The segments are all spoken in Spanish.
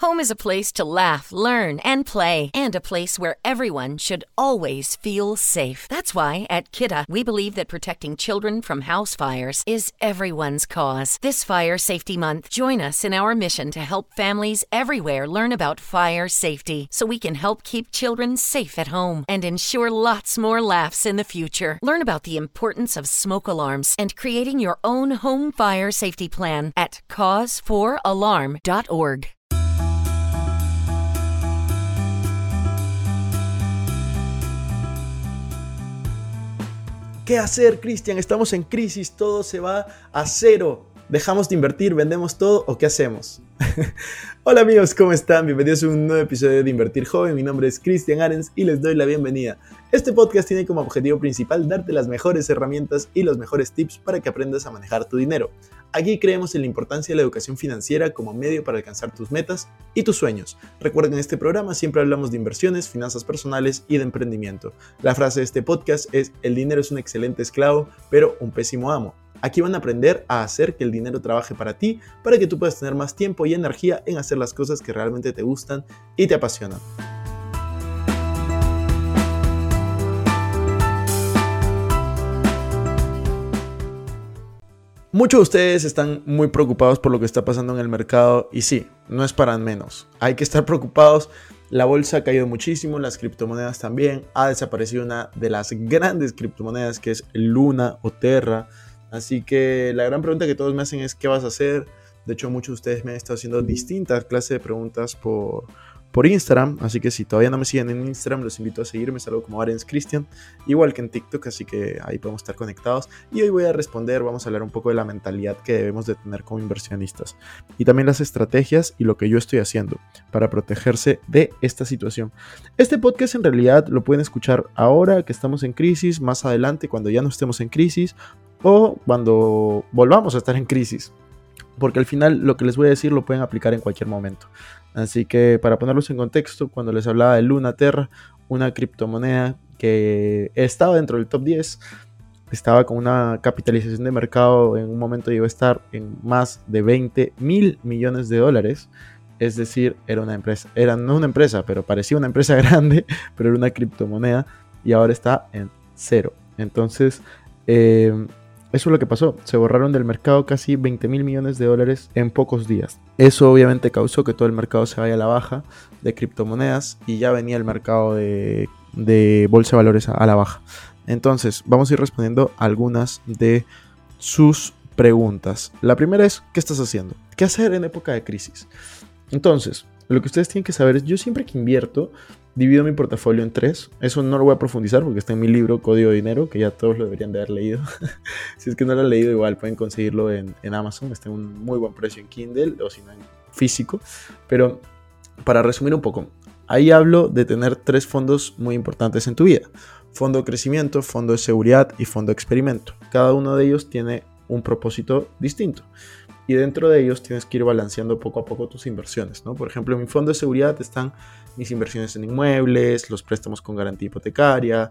Home is a place to laugh, learn, and play, and a place where everyone should always feel safe. That's why at Kidda, we believe that protecting children from house fires is everyone's cause. This Fire Safety Month, join us in our mission to help families everywhere learn about fire safety so we can help keep children safe at home and ensure lots more laughs in the future. Learn about the importance of smoke alarms and creating your own home fire safety plan at cause4alarm.org. ¿Qué hacer, Cristian? Estamos en crisis, todo se va a cero. ¿Dejamos de invertir, vendemos todo o qué hacemos? Hola amigos, ¿cómo están? Bienvenidos a un nuevo episodio de Invertir Joven. Mi nombre es Cristian Arens y les doy la bienvenida. Este podcast tiene como objetivo principal darte las mejores herramientas y los mejores tips para que aprendas a manejar tu dinero. Aquí creemos en la importancia de la educación financiera como medio para alcanzar tus metas y tus sueños. Recuerden, en este programa siempre hablamos de inversiones, finanzas personales y de emprendimiento. La frase de este podcast es, el dinero es un excelente esclavo, pero un pésimo amo. Aquí van a aprender a hacer que el dinero trabaje para ti, para que tú puedas tener más tiempo y energía en hacer las cosas que realmente te gustan y te apasionan. Muchos de ustedes están muy preocupados por lo que está pasando en el mercado y sí, no es para menos. Hay que estar preocupados. La bolsa ha caído muchísimo, las criptomonedas también. Ha desaparecido una de las grandes criptomonedas que es Luna o Terra. Así que la gran pregunta que todos me hacen es ¿qué vas a hacer? De hecho, muchos de ustedes me han estado haciendo distintas clases de preguntas por, por Instagram. Así que si todavía no me siguen en Instagram, los invito a seguirme. Salgo como Arens Christian, igual que en TikTok, así que ahí podemos estar conectados. Y hoy voy a responder, vamos a hablar un poco de la mentalidad que debemos de tener como inversionistas. Y también las estrategias y lo que yo estoy haciendo para protegerse de esta situación. Este podcast en realidad lo pueden escuchar ahora que estamos en crisis, más adelante cuando ya no estemos en crisis o cuando volvamos a estar en crisis porque al final lo que les voy a decir lo pueden aplicar en cualquier momento. Así que para ponerlos en contexto, cuando les hablaba de Luna Terra, una criptomoneda que estaba dentro del top 10, estaba con una capitalización de mercado, en un momento llegó a estar en más de 20 mil millones de dólares. Es decir, era una empresa, era no una empresa, pero parecía una empresa grande, pero era una criptomoneda y ahora está en cero. Entonces, eh, eso es lo que pasó, se borraron del mercado casi 20 mil millones de dólares en pocos días. Eso obviamente causó que todo el mercado se vaya a la baja de criptomonedas y ya venía el mercado de, bolsa de valores a, la baja. Entonces, vamos a ir respondiendo algunas de sus preguntas. La primera es, ¿qué estás haciendo? ¿Qué hacer en época de crisis? Entonces, lo que ustedes tienen que saber es, yo siempre que invierto, divido mi portafolio en tres. Eso no lo voy a profundizar porque está en mi libro Código de Dinero, que ya todos lo deberían de haber leído. si es que no lo han leído, igual pueden conseguirlo en, Amazon. Está en un muy buen precio en Kindle o si no en físico. Pero para resumir un poco, ahí hablo de tener tres fondos muy importantes en tu vida. Fondo de crecimiento, fondo de seguridad y fondo de experimento. Cada uno de ellos tiene un propósito distinto y dentro de ellos tienes que ir balanceando poco a poco tus inversiones, ¿no? Por ejemplo, en mi fondo de seguridad están mis inversiones en inmuebles, los préstamos con garantía hipotecaria,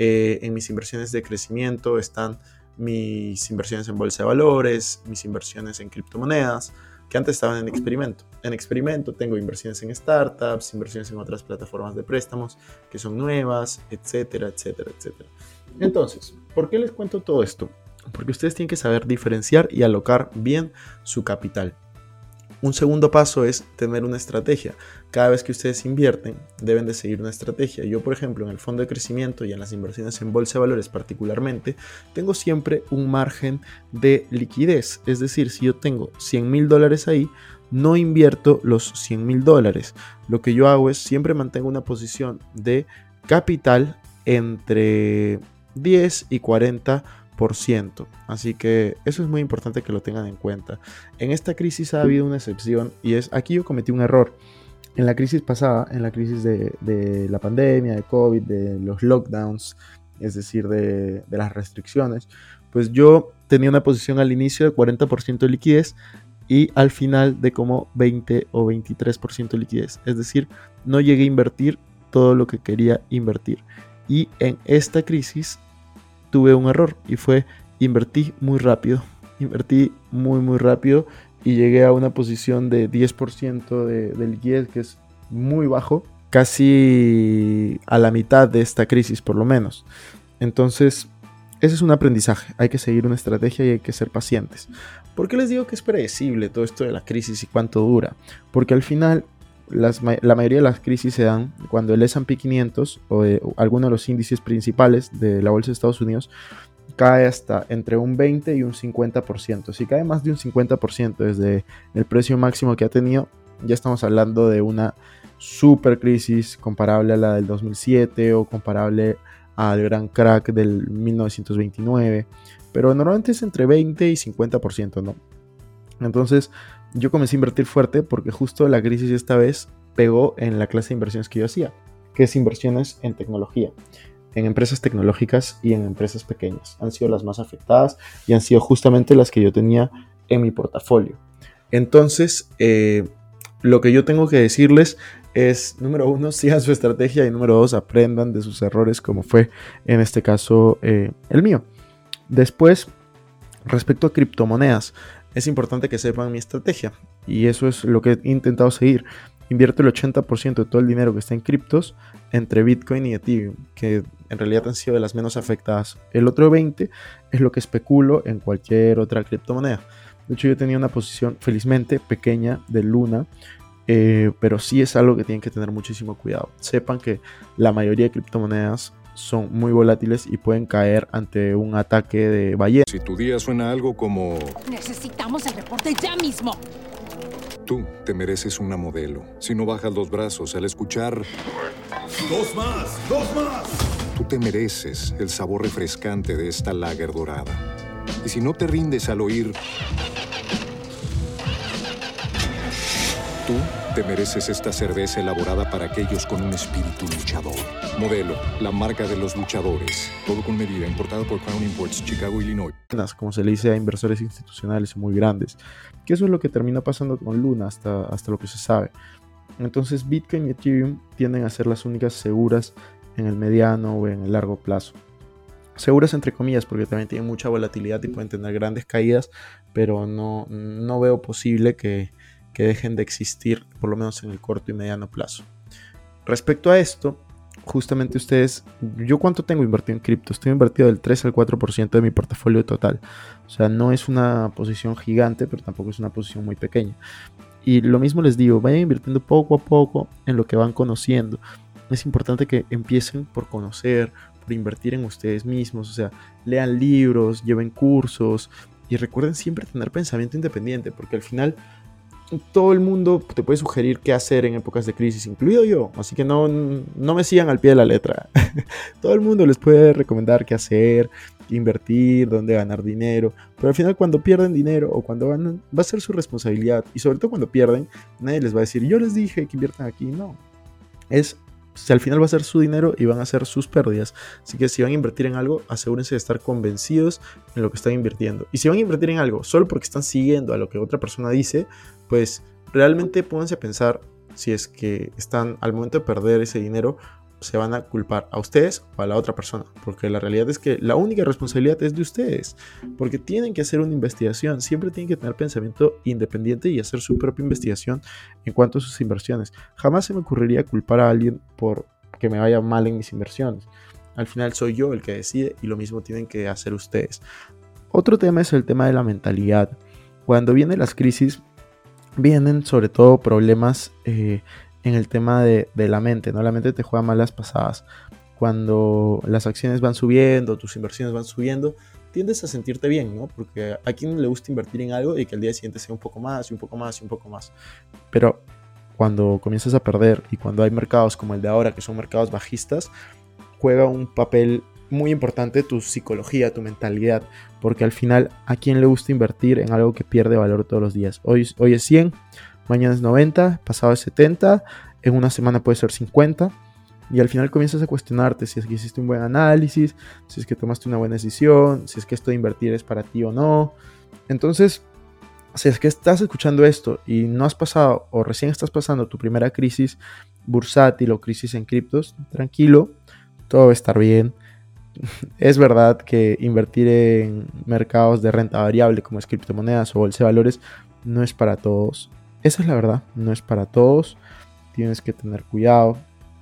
eh, en mis inversiones de crecimiento están mis inversiones en bolsa de valores, mis inversiones en criptomonedas, que antes estaban en experimento. En experimento tengo inversiones en startups, inversiones en otras plataformas de préstamos que son nuevas, etcétera, etcétera, etcétera. Entonces, ¿por qué les cuento todo esto? porque ustedes tienen que saber diferenciar y alocar bien su capital. Un segundo paso es tener una estrategia. Cada vez que ustedes invierten, deben de seguir una estrategia. Yo, por ejemplo, en el fondo de crecimiento y en las inversiones en bolsa de valores particularmente, tengo siempre un margen de liquidez. Es decir, si yo tengo 100 mil dólares ahí, no invierto los 100 mil dólares. Lo que yo hago es siempre mantengo una posición de capital entre 10 y 40 Así que eso es muy importante que lo tengan en cuenta. En esta crisis ha habido una excepción y es aquí yo cometí un error. En la crisis pasada, en la crisis de, la pandemia, de COVID, de los lockdowns, es decir, de, de las restricciones, pues yo tenía una posición al inicio de 40% de liquidez y al final de como 20 o 23% de liquidez. Es decir, no llegué a invertir todo lo que quería invertir. Y en esta crisis tuve un error y fue invertí muy rápido. Invertí muy muy rápido y llegué a una posición de 10% de, de liquidez, que es muy bajo, casi a la mitad de esta crisis por lo menos. Entonces, ese es un aprendizaje, hay que seguir una estrategia y hay que ser pacientes. ¿Por qué les digo que es predecible todo esto de la crisis y cuánto dura? Porque al final la mayoría de las crisis se dan cuando el S&P 500 o, o alguno de los índices principales de la bolsa de Estados Unidos cae hasta entre un 20 y un 50%. Si cae más de un 50% desde el precio máximo que ha tenido, ya estamos hablando de una super crisis comparable a la del 2007 o comparable al gran crack del 1929, pero normalmente es entre 20 y 50%, ¿no? Entonces yo comencé a invertir fuerte porque justo la crisis esta vez pegó en la clase de inversiones que yo hacía, que es inversiones en tecnología, en empresas tecnológicas y en empresas pequeñas. Han sido las más afectadas y han sido justamente las que yo tenía en mi portafolio. Entonces, eh, lo que yo tengo que decirles es, número uno, sigan su estrategia y número dos, aprendan de sus errores como fue en este caso eh, el mío. Después, respecto a criptomonedas, es importante que sepan mi estrategia y eso es lo que he intentado seguir. Invierto el 80% de todo el dinero que está en criptos entre Bitcoin y Ethereum, que en realidad han sido de las menos afectadas. El otro 20% es lo que especulo en cualquier otra criptomoneda. De hecho, yo tenía una posición felizmente pequeña de Luna, eh, pero sí es algo que tienen que tener muchísimo cuidado. Sepan que la mayoría de criptomonedas son muy volátiles y pueden caer ante un ataque de ballena. Si tu día suena algo como... Necesitamos el reporte ya mismo. Tú te mereces una modelo. Si no bajas los brazos al escuchar... ¡Dos más! ¡Dos más! Tú te mereces el sabor refrescante de esta lager dorada. Y si no te rindes al oír... Tú te mereces esta cerveza elaborada para aquellos con un espíritu luchador. Modelo, la marca de los luchadores. Todo con medida, importado por Crown Imports, Chicago, Illinois. Como se le dice a inversores institucionales muy grandes. Que eso es lo que termina pasando con Luna hasta, hasta lo que se sabe. Entonces Bitcoin y Ethereum tienden a ser las únicas seguras en el mediano o en el largo plazo. Seguras entre comillas porque también tienen mucha volatilidad y pueden tener grandes caídas, pero no, no veo posible que, que dejen de existir, por lo menos en el corto y mediano plazo. Respecto a esto, justamente ustedes, yo cuánto tengo invertido en cripto, estoy invertido del 3 al 4% de mi portafolio total. O sea, no es una posición gigante, pero tampoco es una posición muy pequeña. Y lo mismo les digo, vayan invirtiendo poco a poco en lo que van conociendo. Es importante que empiecen por conocer, por invertir en ustedes mismos, o sea, lean libros, lleven cursos y recuerden siempre tener pensamiento independiente, porque al final todo el mundo te puede sugerir qué hacer en épocas de crisis, incluido yo. Así que no, no me sigan al pie de la letra. todo el mundo les puede recomendar qué hacer, invertir, dónde ganar dinero. Pero al final cuando pierden dinero o cuando van, va a ser su responsabilidad. Y sobre todo cuando pierden, nadie les va a decir, yo les dije que inviertan aquí. No. Es si al final va a ser su dinero y van a ser sus pérdidas. Así que si van a invertir en algo, asegúrense de estar convencidos en lo que están invirtiendo. Y si van a invertir en algo solo porque están siguiendo a lo que otra persona dice, pues realmente pónganse a pensar si es que están al momento de perder ese dinero, se van a culpar a ustedes o a la otra persona. Porque la realidad es que la única responsabilidad es de ustedes. Porque tienen que hacer una investigación. Siempre tienen que tener pensamiento independiente y hacer su propia investigación en cuanto a sus inversiones. Jamás se me ocurriría culpar a alguien por que me vaya mal en mis inversiones. Al final soy yo el que decide y lo mismo tienen que hacer ustedes. Otro tema es el tema de la mentalidad. Cuando vienen las crisis, vienen sobre todo problemas eh, en el tema de, la mente, ¿no? La mente te juega malas pasadas. Cuando las acciones van subiendo, tus inversiones van subiendo, tiendes a sentirte bien, ¿no? Porque a quien le gusta invertir en algo y que al día siguiente sea un poco más y un poco más y un poco más. Pero cuando comienzas a perder y cuando hay mercados como el de ahora, que son mercados bajistas, juega un papel muy importante tu psicología, tu mentalidad, porque al final a quién le gusta invertir en algo que pierde valor todos los días. Hoy, hoy es 100, mañana es 90, pasado es 70, en una semana puede ser 50. Y al final comienzas a cuestionarte si es que hiciste un buen análisis, si es que tomaste una buena decisión, si es que esto de invertir es para ti o no. Entonces, si es que estás escuchando esto y no has pasado o recién estás pasando tu primera crisis bursátil o crisis en criptos, tranquilo, todo va a estar bien. Es verdad que invertir en mercados de renta variable como es criptomonedas o bolsa de valores no es para todos. Esa es la verdad, no es para todos. Tienes que tener cuidado,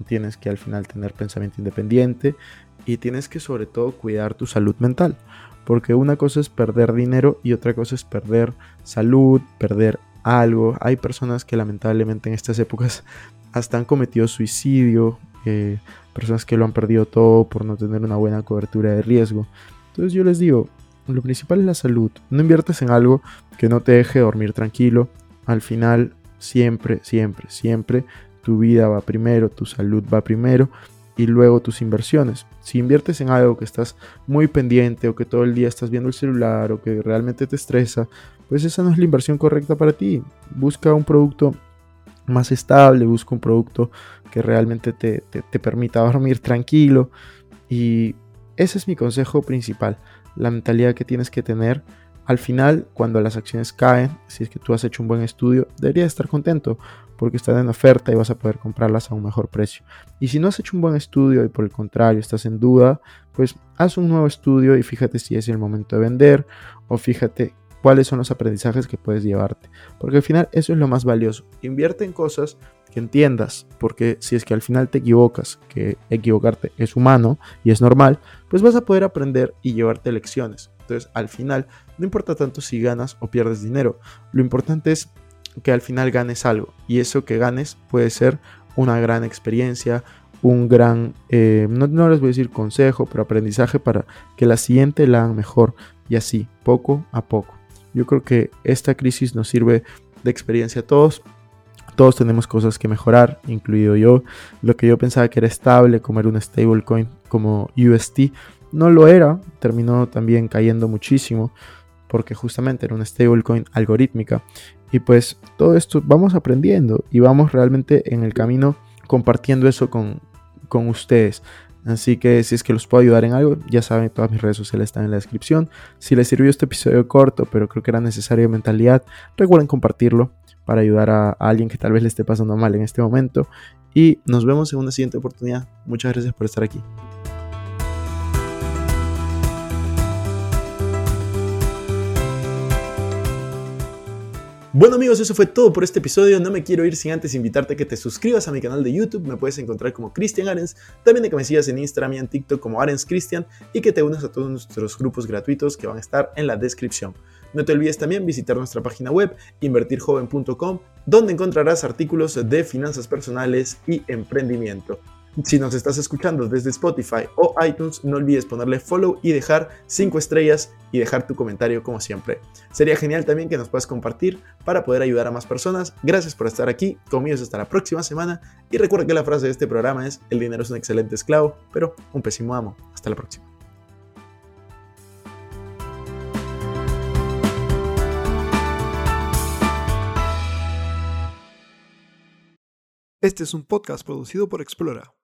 tienes que al final tener pensamiento independiente y tienes que sobre todo cuidar tu salud mental. Porque una cosa es perder dinero y otra cosa es perder salud, perder algo. Hay personas que lamentablemente en estas épocas hasta han cometido suicidio, eh, personas que lo han perdido todo por no tener una buena cobertura de riesgo. Entonces yo les digo, lo principal es la salud. No inviertes en algo que no te deje dormir tranquilo. Al final, siempre, siempre, siempre, tu vida va primero, tu salud va primero y luego tus inversiones. Si inviertes en algo que estás muy pendiente o que todo el día estás viendo el celular o que realmente te estresa, pues esa no es la inversión correcta para ti. Busca un producto más estable, busca un producto que realmente te, te permita dormir tranquilo y ese es mi consejo principal la mentalidad que tienes que tener. Al final, cuando las acciones caen, si es que tú has hecho un buen estudio, deberías estar contento porque están en oferta y vas a poder comprarlas a un mejor precio. Y si no has hecho un buen estudio y por el contrario estás en duda, pues haz un nuevo estudio y fíjate si es el momento de vender o fíjate cuáles son los aprendizajes que puedes llevarte. Porque al final eso es lo más valioso. Invierte en cosas que entiendas, porque si es que al final te equivocas, que equivocarte es humano y es normal, pues vas a poder aprender y llevarte lecciones. Entonces al final no importa tanto si ganas o pierdes dinero, lo importante es que al final ganes algo y eso que ganes puede ser una gran experiencia, un gran, eh, no, no, les voy a decir consejo, pero aprendizaje para que la siguiente la hagan mejor y así, poco a poco. Yo creo que esta crisis nos sirve de experiencia a todos. Todos tenemos cosas que mejorar, incluido yo. Lo que yo pensaba que era estable, como era un stablecoin como UST, no lo era. Terminó también cayendo muchísimo porque justamente era una stablecoin algorítmica. Y pues todo esto vamos aprendiendo y vamos realmente en el camino compartiendo eso con, con ustedes. Así que si es que los puedo ayudar en algo, ya saben, todas mis redes sociales están en la descripción. Si les sirvió este episodio corto, pero creo que era necesario mentalidad, recuerden compartirlo para ayudar a, a alguien que tal vez le esté pasando mal en este momento. Y nos vemos en una siguiente oportunidad. Muchas gracias por estar aquí. Bueno amigos, eso fue todo por este episodio. No me quiero ir sin antes invitarte a que te suscribas a mi canal de YouTube. Me puedes encontrar como Cristian Arens. También de que me sigas en Instagram y en TikTok como Arens Cristian. Y que te unas a todos nuestros grupos gratuitos que van a estar en la descripción. No te olvides también visitar nuestra página web invertirjoven.com donde encontrarás artículos de finanzas personales y emprendimiento. Si nos estás escuchando desde Spotify o iTunes, no olvides ponerle follow y dejar 5 estrellas y dejar tu comentario como siempre. Sería genial también que nos puedas compartir para poder ayudar a más personas. Gracias por estar aquí, conmigo hasta la próxima semana y recuerda que la frase de este programa es el dinero es un excelente esclavo, pero un pésimo amo. Hasta la próxima. Este es un podcast producido por Explora.